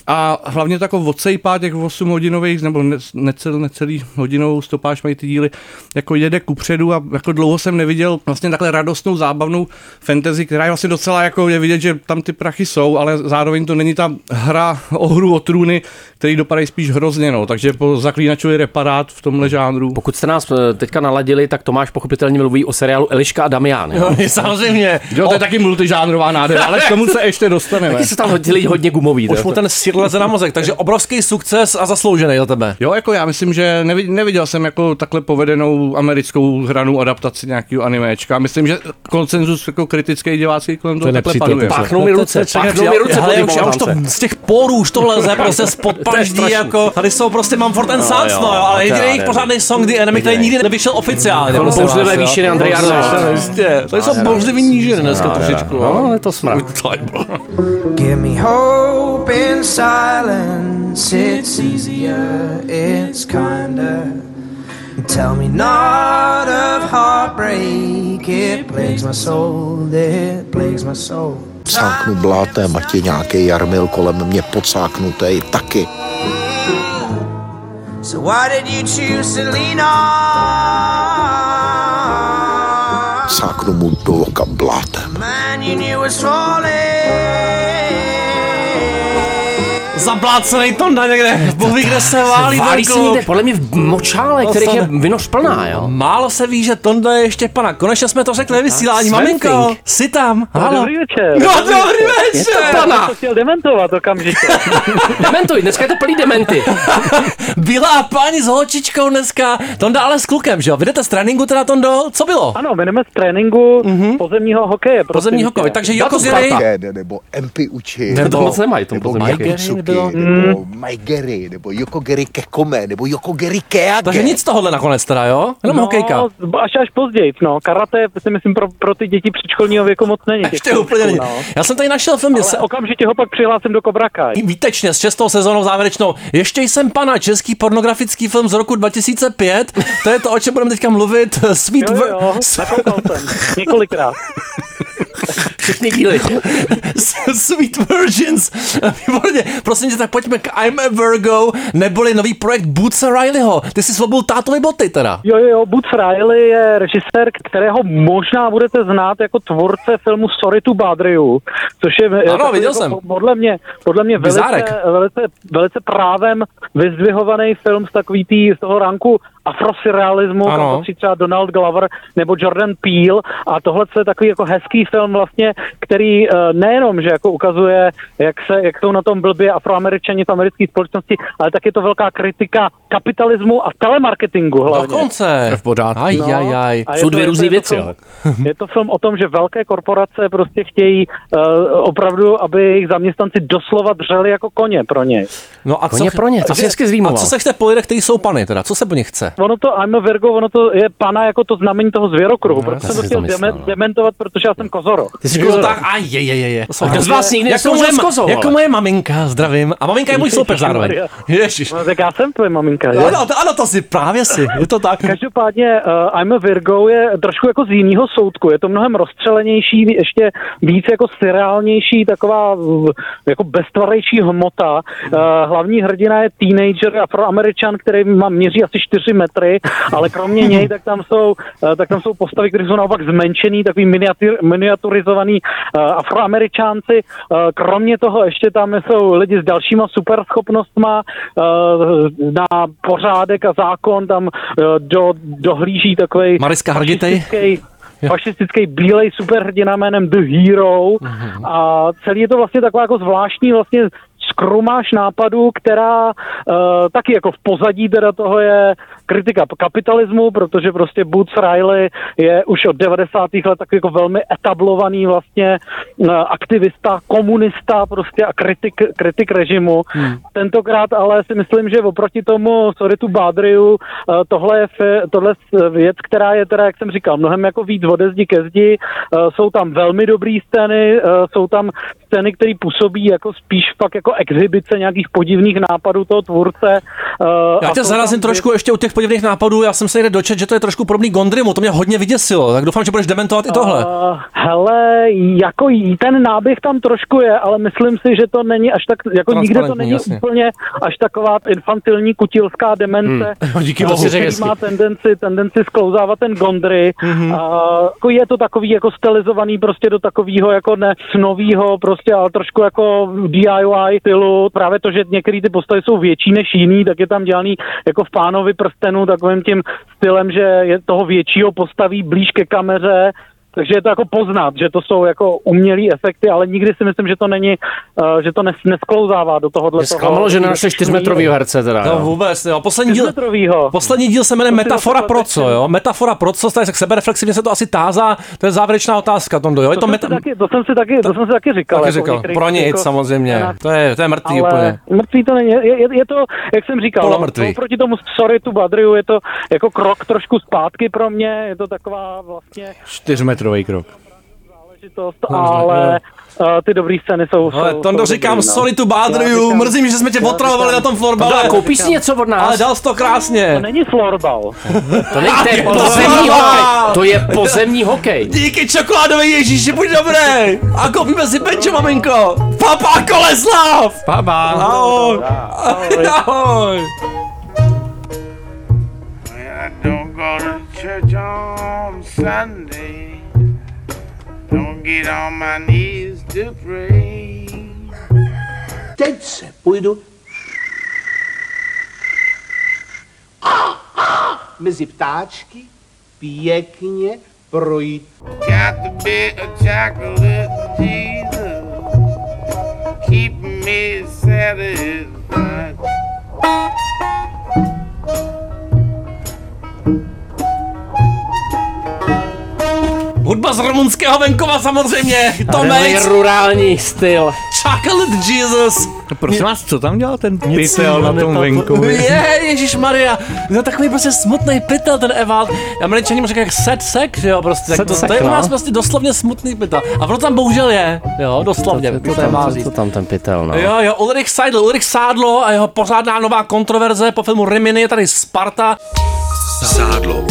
a hlavně to jako odsejpá těch 8 hodinových nebo ne, necel, necelý hodinovou stopáž mají ty díly, jako jede kupředu a jako dlouho jsem neviděl vlastně takhle radostnou, zábavnou fantasy, která je vlastně docela jako je vidět, že tam ty prachy jsou, ale zároveň to není ta hra o hru o trůny, který dopadají spíš hrozně, no. takže po zaklínačovi reparát v tomhle žánru. Pokud jste nás eh, teďka naladili, tak Tomáš pochopitelně mluví o seriálu Eliška a Damián. Jo? Jo, samozřejmě. Jo, to je taky multižánrová nádhera, ale k tomu se ještě dostaneme. Taky se tam hodili hodně gumový. Už mu ten leze na mozek, takže obrovský sukces a zasloužený za tebe. Jo, jako já myslím, že nevi- neviděl jsem jako takhle povedenou americkou hranou adaptaci nějakého animéčka. Myslím, že koncenzus jako kritický divácký kolem toho takhle panuje. Páchnou mi ruce, páchnou mi ruce. Už, já už to z těch porů už to leze prostě spod To paždí, jako, tady jsou prostě Mumford and No, Sons, no, jo, ale to jediný jejich pořádný song The Enemy, který nikdy nevyšel oficiálně. Bouřlivé výšiny Andrej. Jistě, to jsou bouřlivý nížiny dneska trošičku. No, je to smrad. Give me hope in silence, it's easier, it's kinder. Tell me not of heartbreak, it plagues my soul, it plagues my soul. Sáknu bláté Matě nějaký jarmil kolem mě pocáknutý taky. So why did you choose to lean on? Sáknu mu do oka blátem. Man you knew was falling. Zablácenej Tonda někde, Bůh ví, kde se válí. Válí se někde, podle mě v močále, kterých je vinoř plná, jo. Málo se ví, že Tonda je ještě pana. Konečně jsme to řekli vysílání. Maminko, jsi tam? No, Halo. dobrý večer. No, dobrý Je večer. to pana. Já to chtěl dementovat okamžitě. Dementuj, dneska je to plný dementy. Byla paní s holčičkou dneska. Tonda ale s klukem, že jo? Vydete z tréninku teda, Tondo? Co bylo? Ano, my jdeme z tréninku pozemního hokeje. Pozemní hokej. Takže to. Ne, nebo MP Uči, Ne, to moc nemají, nebo pozemní Mike hokej. Suki, nebylo. nebo Maigeri, nebo Yokogeri Kekome, nebo Yokogeri Keage. takže nic z tohohle nakonec teda, jo? Jenom no, hokejka. Až až později, no. Karate si myslím pro, pro ty děti předškolního věku moc není. těch Ještě úplně no. Já jsem tady našel film, Ale se... okamžitě ho pak přihlásím do Cobra Kai. Výtečně, s šestou sezónou závěrečnou. Ještě jsem pana, český pornografický film z roku 2005. To je to, o čem budeme teďka mluvit. Sweet Jo, Ver- jo, nakoukal jsem. Několikrát. Všechny díly. Sweet Virgins. Výborně. Prosím tě, tak pojďme k I'm a Virgo, neboli nový projekt Bootsa Rileyho. Ty jsi slobul tátovi boty teda. Jo, jo, jo, Boots Riley je režisér, kterého možná budete znát jako tvůrce filmu Sorry to bother you, což je Ano, takový viděl jako jsem. po- Podle mě, podle mě velice, Bizárek. velice, velice právem vyzdvihovaný film z takový tý, z toho ranku afrosurrealismu, Ano. kam patří třeba Donald Glover nebo Jordan Peele a tohle je takový jako hezký film vlastně, který eh, nejenom, že jako ukazuje, jak, se, jak jsou na tom blbě afroameričani v americké společnosti, ale tak je to velká kritika kapitalismu a telemarketingu hlavně. Dokonce. v pořádku. Aj, No, aj, aj. Jsou to- dvě je to věci, film-. Je to film o tom, že velké korporace prostě chtějí uh, opravdu, aby jejich zaměstnanci doslova dřeli jako koně pro ně. No a Koně co, pro ně, to co- hezky A co se chce po lidech, kteří jsou pany teda? Co se po nich chce? Ono to, I'm a Virgo, ono to je pana jako to znamení toho zvěrokruhu, No, proto já jsem to si chtěl no. dementovat, protože já jsem kozoro. Ty jsi Kozor. tak, a je, je, je, je. Kdo z vás nikdy jako moje, kozou, jako moje maminka, zdravím. A maminka je můj soupeř zároveň. Ježiš. No, tak já jsem tvoje maminka, že? Ano, to, ano, to si právě si, je to tak. Každopádně uh, I'm a Virgo je trošku jako z jiného soudku. Je to mnohem rozstřelenější, ještě víc jako seriálnější, taková jako beztvarejší hmota. Uh, hlavní hrdina je teenager afroameričan, který má měří asi 4 metry, ale kromě něj tak tam jsou, uh, tak tam jsou postavy, které jsou naopak zmenšený, takový miniatur, miniaturizovaný uh, afroameričánci. Uh, kromě toho ještě tam jsou lidi s dalšíma superschopnostma uh, na pořádek a zákon, tam uh, do, dohlíží takový Mariska Hargitej. fašistický bílej superhrdina jménem The Hero a celý je to vlastně taková jako zvláštní vlastně skrumáš nápadů, která uh, taky jako v pozadí teda toho je kritika kapitalismu, protože prostě Boots Riley je už od 90. let tak jako velmi etablovaný vlastně uh, aktivista, komunista prostě a kritik, kritik režimu. Hmm. Tentokrát ale si myslím, že oproti tomu Sorry to Badriu, uh, tohle je fe, tohle věc, která je teda, jak jsem říkal, mnohem jako víc ode zdi ke zdi. Uh, jsou tam velmi dobrý scény, uh, jsou tam scény, které působí jako spíš fakt jako exhibice nějakých podivných nápadů toho tvůrce. Uh, Já tě zarazím tam trošku ještě u těch podivných nápadů. Já jsem se někde dočet, že to je trošku podobný Gondrymu. To mě hodně vyděsilo. Tak doufám, že budeš dementovat i tohle. Uh, hele, jako jí- ten náběh tam trošku je, ale myslím si, že to není až tak, jako nikde to není jasně. úplně až taková infantilní kutilská demence. Hmm. Díky uh, bohu. má tendenci, tendenci sklouzávat ten Gondry. Mhm. Uh, jako je to takový jako stylizovaný prostě do takového jako ne novýho prostě, ale trošku jako DIY stylu. Právě to, že některé ty postavy jsou větší než jiný, tak je tam dělaný jako v pánovi prstenu takovým tím stylem, že je toho většího postaví blíž ke kameře, takže je to jako poznat, že to jsou jako umělý efekty, ale nikdy si myslím, že to není, uh, že to nes, nesklouzává do tohohle. Mě zklamalo, že nenašli čtyřmetrovýho herce teda. No jo. vůbec, jo. Poslední díl, poslední díl se jmenuje To Metafora pro co, jo? Metafora pro co, tady tak sebereflexivně se to asi tázá, to je závěrečná otázka, Tondo, jo? Je To, to, jsem meta... si taky, to jsem si taky, to jsem si taky říkal. taky jako říkal, některých pro nic jako samozřejmě, to je, to je mrtvý ale úplně. mrtvý to není, je, je, je to, jak jsem říkal, no, Polomrtvý. proti tomu Sorry to Badriu je to jako krok trošku zpátky pro mě, je to taková vlastně Čtyřmetrový krok. záležitost, No, ale uh, ty dobrý scény jsou... Ale jsou, Tondo jsou říkám, dobrý, no. sorry to bother you, říkám- mrzí mě, že jsme tě otravovali na tom florbale. A koupíš si něco od nás? Ale dal jsi to krásně. To není florbal. To není, to je pozemní hokej. To je pozemní hokej. Díky čokoládové Ježíši, buď dobrý. A koupíme si penčo, maminko. Papa Koleslav. Papa. Ahoj. Ahoj. I don't go to church on Sunday. Get on my knees to pray. Teď se půjdu mezi ptáčky pěkně projít. Got to be a chocolate Jesus. Keep me satisfied. Hudba z rumunského venkova samozřejmě. Velmi Tomec. rurální styl. Chocolate Jesus. Prosím vás, co tam dělal ten pytel na tom venkově? Je, Ježíš Maria. No takový prostě smutný pytel ten Evald. Američani mu říkají jak sad sack, že jo, prostě. Tak to, sack, to, je u no. nás prostě doslovně smutný pytel. A ono tam bohužel je, jo, doslovně. Co to je tam, má co, říct. co tam ten pytel, no. Jo, jo, Ulrich Seidl, Ulrich Sádlo a jeho pořádná nová kontroverze po filmu Rimini je tady Sparta. Sádlo.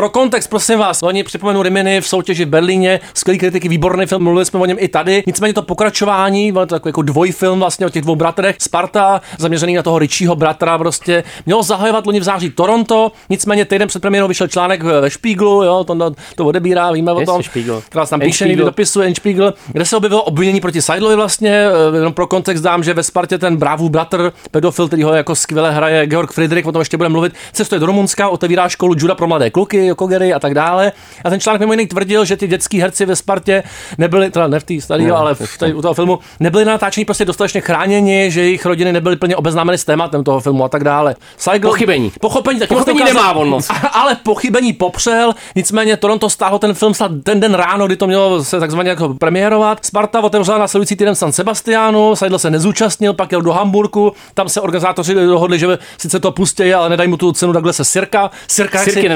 Pro kontext, prosím vás, loni připomenu Rimini v soutěži v Berlíně, skvělý kritiky, výborný film, mluvili jsme o něm i tady. Nicméně to pokračování, bylo to takový jako dvojfilm vlastně o těch dvou bratrech, Sparta, zaměřený na toho Richieho bratra, prostě mělo zahajovat loni v září Toronto, nicméně týden před premiérou vyšel článek ve Špíglu, jo, to, to odebírá, víme o tom. Která tam píše, někdy dopisuje Spiegel, kde se objevilo obvinění proti Seidlovi vlastně, eh, jenom pro kontext dám, že ve Spartě ten brávův bratr, pedofil, který ho jako skvěle hraje, Georg Friedrich, o tom ještě budeme mluvit, cestuje do Rumunska, otevírá školu juda pro mladé kluky, Jokogery a tak dále. A ten článek mimo jiný tvrdil, že ty dětský herci ve Spartě nebyli, teda ne v té starý, Ne, ale v tady, u toho filmu, nebyli na natáčení prostě dostatečně chráněni, že jejich rodiny nebyly plně obeznámeny s tématem toho filmu a tak dále. Seigl, Pochybení. Pochopení, taky Pochybení nemá on moc. ale pochybení popřel, nicméně Toronto stáhlo ten film snad ten den ráno, kdy to mělo se takzvaně jako premiérovat. Sparta otevřela následující týden San Sebastianu, Seidl se nezúčastnil, pak jel do Hamburku, tam se organizátoři dohodli, že sice to pustí, ale nedají mu tu cenu takhle se Sirka. Sirka Sirky si.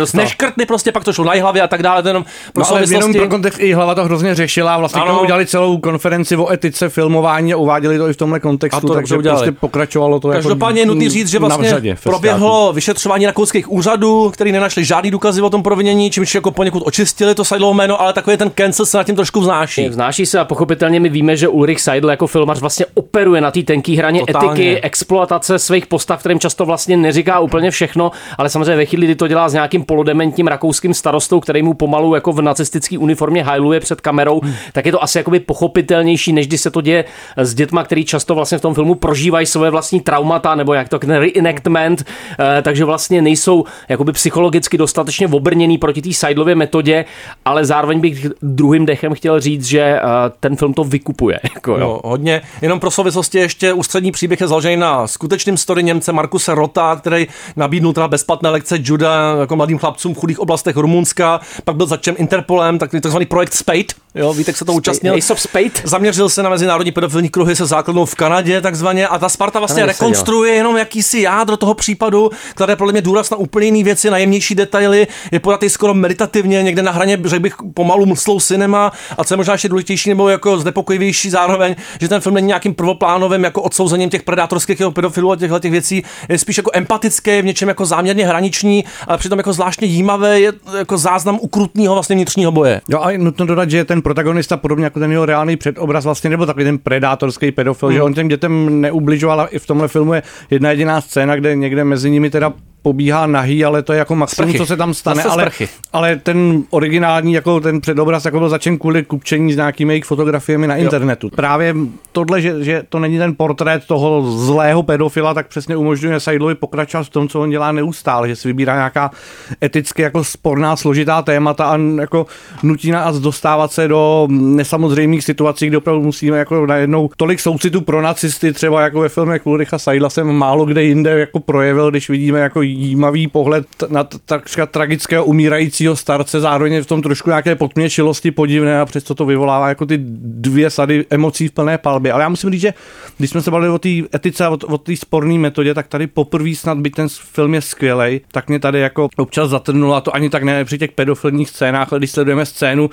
Neškrtli prostě, pak to šlo na hlavě a tak dále, to jenom pro No, ale jenom pro kontext i hlava to hrozně řešila a vlastně Ano. udělali celou konferenci o etice filmování a uváděli to i v tomhle kontextu, A to takže udělali. prostě pokračovalo to Každopádně je jako nutný říct, že na vlastně proběhlo vyšetřování rakouských úřadů, který nenašli žádný důkazy o tom provinění, čímž jako poněkud očistili to Seidlovo jméno, ale takový ten cancel se nad tím trošku vznáší. Vznáší se a pochopitelně my víme, že Ulrich Seidl jako filmař vlastně operuje na té tenké hraně Totálně. etiky, exploatace svých postav, kterým často vlastně neříká úplně všechno, ale samozřejmě ve chvíli, kdy to dělá s nějakým polodementním rakouským starostou, který mu pomalu jako v nacistické uniformě hajluje před kamerou, Hmm. tak je to asi jakoby pochopitelnější, než když se to děje s dětma, který často vlastně v tom filmu prožívají svoje vlastní traumata, nebo jak to ten reenactment, eh, takže vlastně nejsou jakoby psychologicky dostatečně obrněný proti té Seidlově metodě, ale zároveň bych druhým dechem chtěl říct, že eh, ten film to vykupuje. Jako, jo. Jo, hodně. Jenom pro souvislosti ještě ústřední příběh je založený na skutečném story Němce Markuse Rota, který nabídnul teda bezplatné lekce juda jako mladým chlapcům v chudých odlehlých oblastech Rumunska, pak byl začen Interpolem, tak takzvaný projekt Spade, jo, víte, jak se to účastnil. Ace of Spade. Zaměřil se na mezinárodní pedofilní kruhy se základnou v Kanadě, takzvaně, a ta Sparta vlastně Ano, rekonstruuje jenom jakýsi jádro toho případu, které podle mě důraz na úplně jiné věci, na jemnější detaily, je podatý skoro meditativně, někde na hraně, řekl bych, pomalu mslou cinema, a co je možná ještě důležitější nebo jako znepokojivější zároveň, že ten film není nějakým prvoplánovým jako odsouzením těch predátorských pedofilů a těchto těch věcí, je spíš jako empatický, v něčem jako záměrně hraniční, ale přitom jako zvláštně jímavé, je jako záznam ukrutního vlastně vnitřního boje. Jo a je nutno dodat, že ten protagonista podobně jako ten jeho reálný předobraz vlastně nebo takový ten predátorský pedofil, Hmm. že on těm dětem neubližoval a i v tomhle filmu je jedna jediná scéna, kde někde mezi nimi teda pobíhá nahý, ale to je jako maximum, Sprchy. co se tam stane, ale, ale ten originální, jako ten předobraz, jako byl začen kvůli kupčení s nějakými jejich fotografiemi na internetu. Právě tohle, že, že, to není ten portrét toho zlého pedofila, tak přesně umožňuje Seidlovi pokračovat v tom, co on dělá neustále, že si vybírá nějaká eticky jako sporná, složitá témata a jako nutí nás dostávat se do nesamozřejmých situací, kde opravdu musíme jako najednou tolik soucitu pro nacisty, třeba jako ve filmech Ulricha Seidla jsem málo kde jinde jako projevil, když vidíme jako jímavý pohled na takřka tragického umírajícího starce, zároveň v tom trošku nějaké potměčilosti podivné a přesto to vyvolává jako ty dvě sady emocí v plné palbě. Ale já musím říct, že když jsme se bavili o té etice a o, té sporné metodě, tak tady poprvé snad byť ten film je skvělej, tak mě tady jako občas zatrnulo a to ani tak ne při těch pedofilních scénách, ale když sledujeme scénu,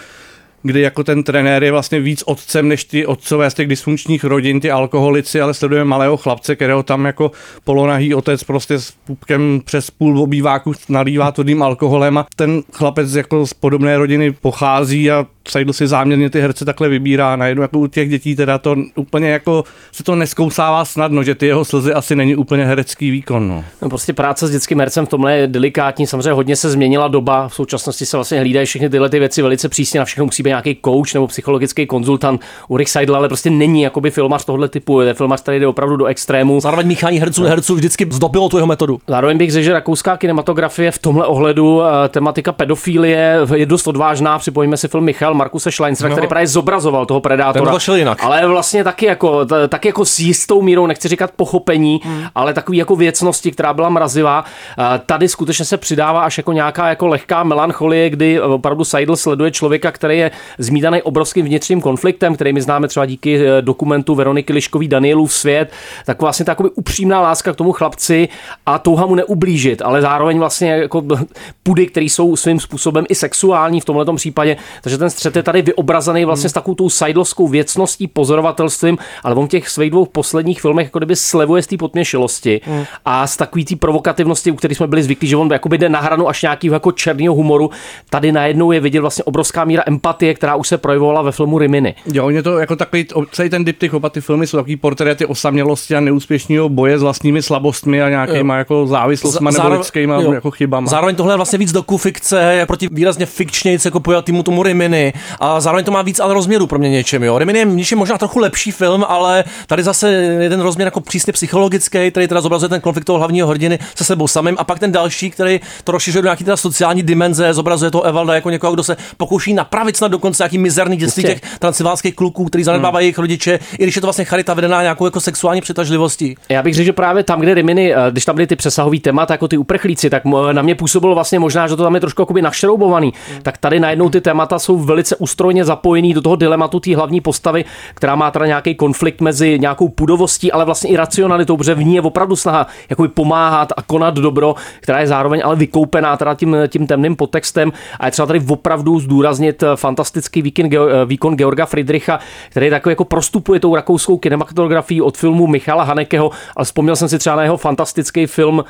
kdy jako ten trenér je vlastně víc otcem než ty otcové z těch dysfunkčních rodin, ty alkoholici, ale sledujeme malého chlapce, kterého tam jako polonahý otec prostě s pupkem přes půl obýváku nalívá tvrdým alkoholem a ten chlapec jako z podobné rodiny pochází a Seidl si záměrně ty herce takhle vybírá. Najednou jako u těch dětí teda to úplně jako se to neskousává snadno, že ty jeho slzy asi není úplně herecký výkon. No. No, prostě práce s dětským hercem v tomhle je delikátní. Samozřejmě hodně se změnila doba. V současnosti se vlastně hlídají všechny tyhle ty věci velice přísně. Na všechno musí být nějaký coach nebo psychologický konzultant. Ulrich Seidl ale prostě není jakoby filmař tohle typu. Je filmař, který jde opravdu do extrému. Zároveň míchání herců, herců vždycky zdobilo tu jeho metodu. Zároveň bych řekl, že rakouská kinematografie v tomhle ohledu eh, tematika pedofilie je dost odvážná. Připojíme si film Michal Markuse Schleinsera, No. který právě zobrazoval toho predátora. Ten jinak. Ale vlastně taky jako, t- taky jako s jistou mírou, nechci říkat pochopení, hmm. ale takový jako věcnosti, která byla mrazivá. Eh, Tady skutečně se přidává až jako nějaká jako lehká melancholie, kdy opravdu Seidl sleduje člověka, který je zmítaný obrovským vnitřním konfliktem, který my známe třeba díky eh, dokumentu Veroniky Liškový Danielův svět, tak vlastně takový upřímná láska k tomu chlapci a touha mu neublížit, ale zároveň vlastně jako pudy, které jsou svým způsobem i sexuální v tomhle případě. Takže ten střet je tady vyobrazený vlastně s takovou tou sajdlovskou věcností, pozorovatelstvím, ale on v těch svých dvou posledních filmech jako kdyby slevuje z té potměšilosti Mm. a z takový té provokativnosti, u kterých jsme byli zvyklí, že on jakoby jde na hranu až nějakého jako černého humoru. Tady najednou je vidět vlastně obrovská míra empatie, která už se projevovala ve filmu Rimini. Jo, on je to jako takový, celý ten diptych, oba ty filmy jsou takový portréty osamělosti a neúspěšného boje s vlastními slabostmi a nějakýma jako závislostmi nebo lidskýma jo. jako chybama. Zároveň tohle je vlastně víc dokufikce, jak proti výrazně fikčně jako pojatýmu tomu Rimini. A zároveň to má víc ale rozměru pro mě něčem. Jo. Rimini je něčím možná trochu lepší film, ale tady zase je ten rozměr jako přísně psychologický, který teda zobrazuje ten konflikt toho hlavního hrdiny se sebou samým. A pak ten další, který to rozšiřuje do nějaký teda sociální dimenze, zobrazuje toho Evalda jako někoho, kdo se pokouší napravit snad dokonce nějaký mizerný dětství těch transylvánských kluků, který zanedbávají jejich rodiče, i když je to vlastně charita vedená nějakou jako sexuální přitažlivostí. Já bych řekl, že právě tam, kde Rimini, eh, když tam byly ty přesahový témata, jako ty uprchlíci, tak na mě působilo vlastně možná, že to tam je trošku jakoby našroubovaný. Tak tady najednou ty témata jsou velice ústrojně zapojený do toho dilematu té hlavní postavy, která má teda nějaký konflikt mezi nějakou pudovostí, ale vlastně i racionalitou, protože v ní je opravdu snaha jakoby pomáhat a konat dobro, která je zároveň ale vykoupená teda tím, tím temným podtextem. A je třeba tady opravdu zdůraznit eh, fantastický výkon, eh, výkon Georga Friedricha, který takový jako prostupuje tou rakouskou kinematografií od filmu Michala Hanekeho, ale vzpomněl jsem si třeba na jeho fantastický film,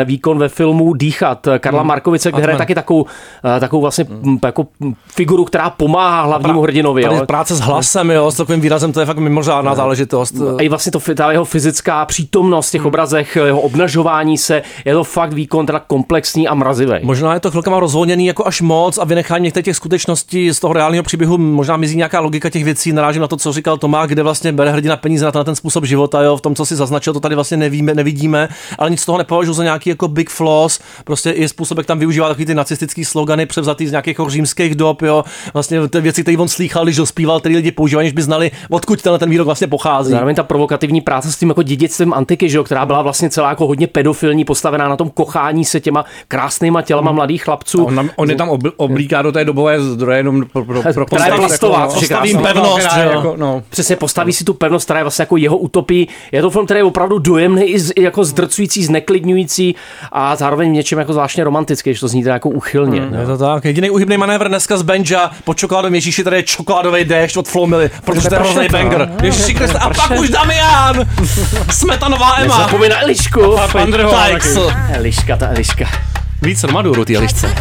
eh, výkon ve filmu Dýchat Karla Hmm. Markovice, kde hraje taky takovou, takovou vlastně mm, jako figuru, která pomáhá hlavnímu hrdinovi. Tady jo. práce s hlasem, jo, s takovým výrazem, to je fakt mimořádná záležitost. A i vlastně to, ta jeho fyzická přítomnost v těch obrazech, jeho obnažování se, je to fakt výkon teda komplexní a mrazivý. Možná je to chvilkama rozvolněný jako až moc a vynechání některých těch skutečností z toho reálného příběhu, možná mizí nějaká logika těch věcí, narážím na to, co říkal Tomák, kde vlastně bere hrdina peníze na ten, na ten způsob života, jo, v tom, co si zaznačil, to tady vlastně nevíme, nevidíme, ale nic z toho nepovažuji za nějaký jako big flaws, prostě i způsob, jak tam využívá takový ty nacistický slogany převzatý z nějakých jako římských dob, jo, vlastně ty věci, které on slýchal, když ho zpíval, které lidi používají, než by znali, odkud tenhle ten výrok vlastně pochází. Zároveň ta provokativní práce s tím jako dědictvím antiky, že jo, která byla vlastně celá jako hodně pedofilní, postavená na tom kochání se těma krásnýma tělama mladých chlapců. On, tam, on je tam obl- oblíká do té dobové zdroje jenom pro, pro, pro která je plastová, jako, je postavím pevnost, Která že je jako- no. Přesně postaví si tu pevnost, která je vlastně jako jeho utopii. Je to film, který je opravdu dojemný, i jako zdrcující, zneklidňující a zároveň v něčem jako zvláštně romantický, že to zní teda jako uchylně. Mm, no. je to tak. Jediný uhybný manévr dneska z Benja po čokoládovém Ježíši, tady je čokoládový déšť od Flomily, protože to je hrozný banger. Ježíši Kriste, a pak už Damian! Smetanová Ema! Nezapomeň na Elišku. A. Eliška, ta Eliška. Víc do Maduru, ty Elišce.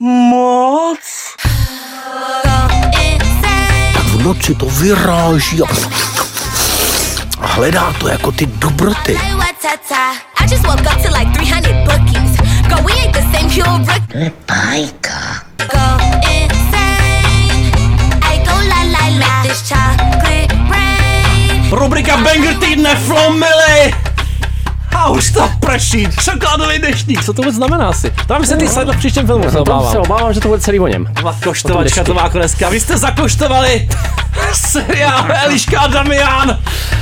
Moc. V noci to vyráží a a hledá to jako ty dobroty. I just woke up to like 300 bookies. Girl, we ain't the same, you're a rookie. Go insane. I go la la la. Make this chocolate rain. Rubrika Banger týdne Flomily! A už to prší, čokoládový deštník, co to vůbec znamená asi? Tam se ty sedl v příštím filmu, se Tam obávám. se obávám, že to bude celý o něm. Koštovačka to má jako dneska. Vy jste zakoštovali seriál Eliška a Damian.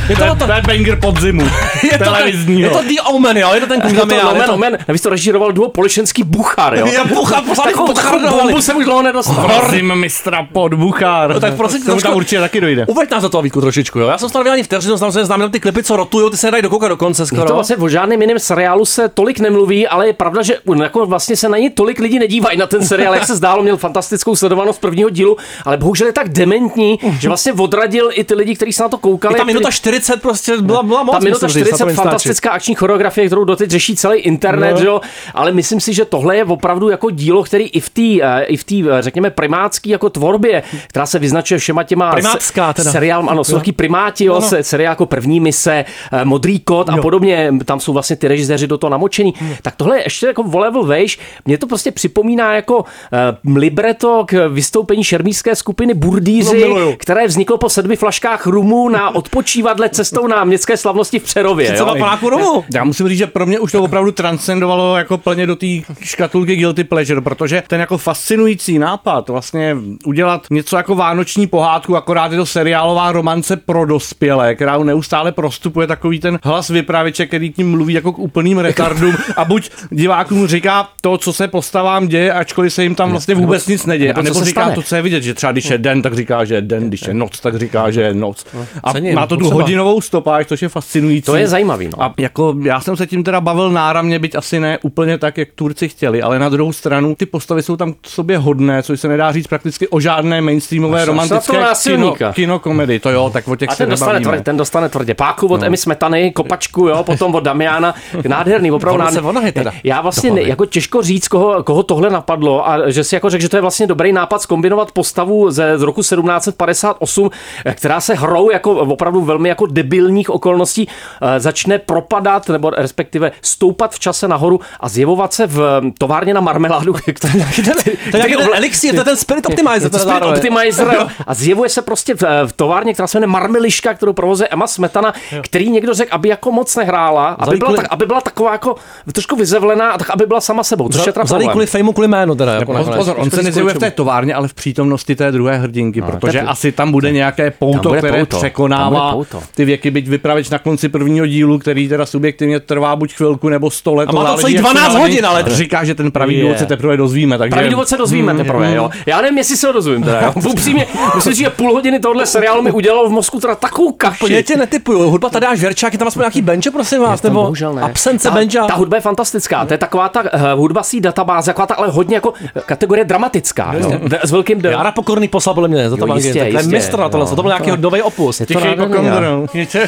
Je to, to, To je banger podzimu. je to, televizního. je to The Omen, jo? Je to ten Je to Damian. je Omen, to- Omen. Navíc to režíroval duo Polišenský Buchar, jo? Je Buchar, pořád jako Buchardovali. bombu jsem už dlouho nedostal. Prosím mistra pod Buchár. No, tak prosím, tomu tam určitě taky dojde. Uveď nás do toho Vítku trošičku, jo? Já jsem snad ani vteřinu, tam jsem znamenal ty klipy, co rotujou, ty se nedají dokoukat do konce Je skoro. to vlastně o žádném jiném seriálu se tolik nemluví, ale je pravda, že jako vlastně se na ně tolik lidí nedívají na ten seriál, jak se zdálo, měl fantastickou sledovanost prvního dílu, ale bohužel je tak dementní, že vlastně odradil i ty lidi, kteří se na to koukali. I ta minuta 40 prostě byla, byla moc. ta minuta musím říct, na to 40 mi stačí. fantastická akční choreografie, kterou doteď řeší celý internet, No. no. jo? ale myslím si, že tohle je opravdu jako dílo, který i v té, eh, i v té, eh, řekněme, primátské jako tvorbě, která se vyznačuje všema těma Primátská teda. seriálem, ano, jsou Jo. taky primáti, jo, Ano. se, seriál jako první mise, eh, modrý kot a podobně, tam jsou vlastně ty režiséři do toho namočení. Hmm. Tak tohle je ještě jako o level vejš, mě to prostě připomíná jako uh, libreto k vystoupení šermířské skupiny No, Burdízy, miluju. které vzniklo po sedmi flaškách rumu na odpočívadle cestou na městské slavnosti v Přerově. Jo? má panáku rumu. Já musím říct, že pro mě už to opravdu transcendovalo jako plně do té škatulky Guilty Pleasure, protože ten jako fascinující nápad vlastně udělat něco jako vánoční pohádku, akorát je to seriálová romance pro dospělé, která neustále prostupuje takový ten hlas vypravěče, který k ním mluví jako k úplným retardům a buď divákům říká to, co se postavám děje, ačkoliv se jim tam vlastně vůbec nic neděje. nebo A nebo se říká stane. to, co je vidět, že třeba když je den, tak říká, že je den, když je noc, tak říká, že je noc. A cením, má to tu hodinovou stopáž, což je fascinující. To je zajímavý, no. A jako já jsem se tím teda bavil náramně, byť asi ne úplně tak, jak Turci chtěli, ale na druhou stranu ty postavy jsou tam k sobě hodné, což se nedá říct prakticky o žádné mainstreamové Až romantické kino, násilníka. kino komedy. To jo, tak o těch A se ten dostane, nebavíme. tvrdě, ten dostane tvrdě páku od No. Emy Smetany, kopačku, jo, potom od Damiana. Nádherný, opravdu Ono se nádherný. onahy teda. Já vlastně ne, jako těžko říct, koho, koho tohle napadlo a že si jako řekl, že to je vlastně dobrý nápad skombinovat postavu ze z roku 1758, eh, která se hrou jako opravdu velmi jako debilních okolností eh, začne propadat nebo respektive stoupat v čase nahoru a zjevovat se v eh, továrně na marmeládu, který, To je ten elixir, to je ten Spirit Optimizer. je to Spirit. Optimizer, jo. A zjevuje se prostě v, v továrně, která se jmenuje Marmeliška, kterou provozuje Emma Smetana, který někdo řekl, aby jako moc nehrála, aby Vzali byla, kvůli- tak, aby byla taková jako trošku vyzevlená, a tak aby byla sama sebou, což je teda Vzali kvůli fejmu, kvůli jménu teda. Jako Pozor, pozor, on se nezjevuje v té továrně, ale v přítomnosti té druhé hrdinky, No, protože tak- asi tam bude nějaké pouto, bude které pouto, překonává pouto. ty věky, byť vypravěč na konci prvního dílu, který teda subjektivně trvá buď chvilku nebo 100 let. A má to celý jak se 12 naladí. hodin, ale- Říká, že ten pravý důvod se teprve dozvíme. Takže... Pravý důvod se dozvíme Mm, teprve, jo. Já nevím, jestli se ho dozvím teda, jo. Upřímně, myslím, si, že půl hodiny tohle seriálu mi udělalo v mozku teda takovou Já kaši. tě netypuju. Hudba tady až Verčák, je tam aspoň nějaký benče, prosím vás, tam nebo bohužel ne. absence ta, benča. Ta hudba je fantastická. To je taková ta uh, hudbasí databáze, taková ta ale hodně jako kategorie dramatická. Jo. D- S velkým D. Jara Pokorný poslal podle mě, za to Jo, mám jistě, To je jistě, mistr na tohle, no. to byl nějaký nový opus. Je to.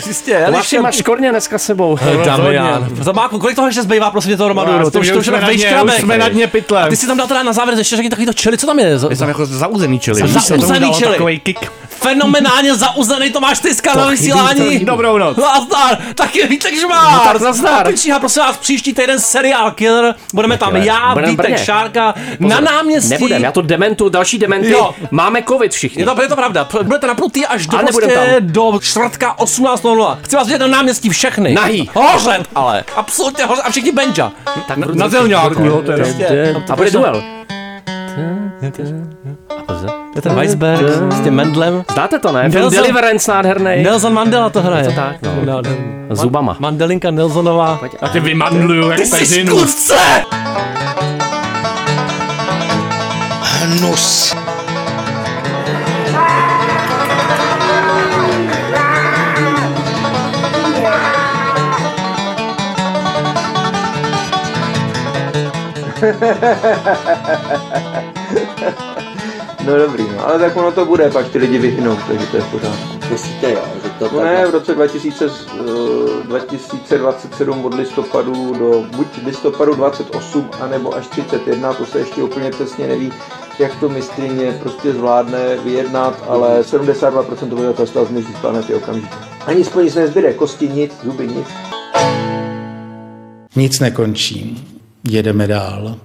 Jistě, Máš, máš škorně dneska sebou. Damian. Zamáku, kolik toho ještě zbývá, prosím tě, toho No, Romadu? já To už myslím, to už že je už jsme na dně, vejškrabek. už jsme na dně pytle. Ty si tam dal teda na závěr ještě řekni takový to čeli, co tam je? Je tam jako zauzený čili. To zauzený čili. Takový kick. Fenomenálně zauzený Tomáš Tyska na To vysílání. to- dobrou noc. Nazdar, taky Vítek Žmár. No tak nazdar. Pičíha, prosím vás, příští týden seriál Killer. Budeme tam já, Budeme Vítek Brně. Šárka, na náměstí. Nebudem, já to dementu, další dementy. Jo. Máme covid všichni. Je to, je to pravda, budete napnutý až do, prostě do čtvrtka 18.00. Chci vás vidět na náměstí všechny. Nahý. Hořet, ale. Absolutně hořet. A všichni Benja. Tak Na zelňáku, jo, to je A bude duel. To je ten Weisberg s tím Mendlem. Znáte to, ne? Film Deliverance nádherný. Nelson Mandela to hraje. Je to tak, no. no. Zubama. Mandelinka Nelsonová. A ty vymandluju jak Ty jsi peřinu. zkusce! Hnus. No dobrý, no, ale tak ono to bude, pak ty lidi vyhnou, takže to je v pořádku. Myslíte jo, že to No ne, v roce 2000, eh, 2027 od listopadu do buď listopadu 28, anebo až 31, to se ještě úplně přesně neví, jak to mistrině prostě zvládne vyjednat, ale 72% obyvatelstva zmizí z planety okamžitě. Ani spolu nic nezbyde, kosti nic, zuby nic. Nic nekončí. Jedeme dál.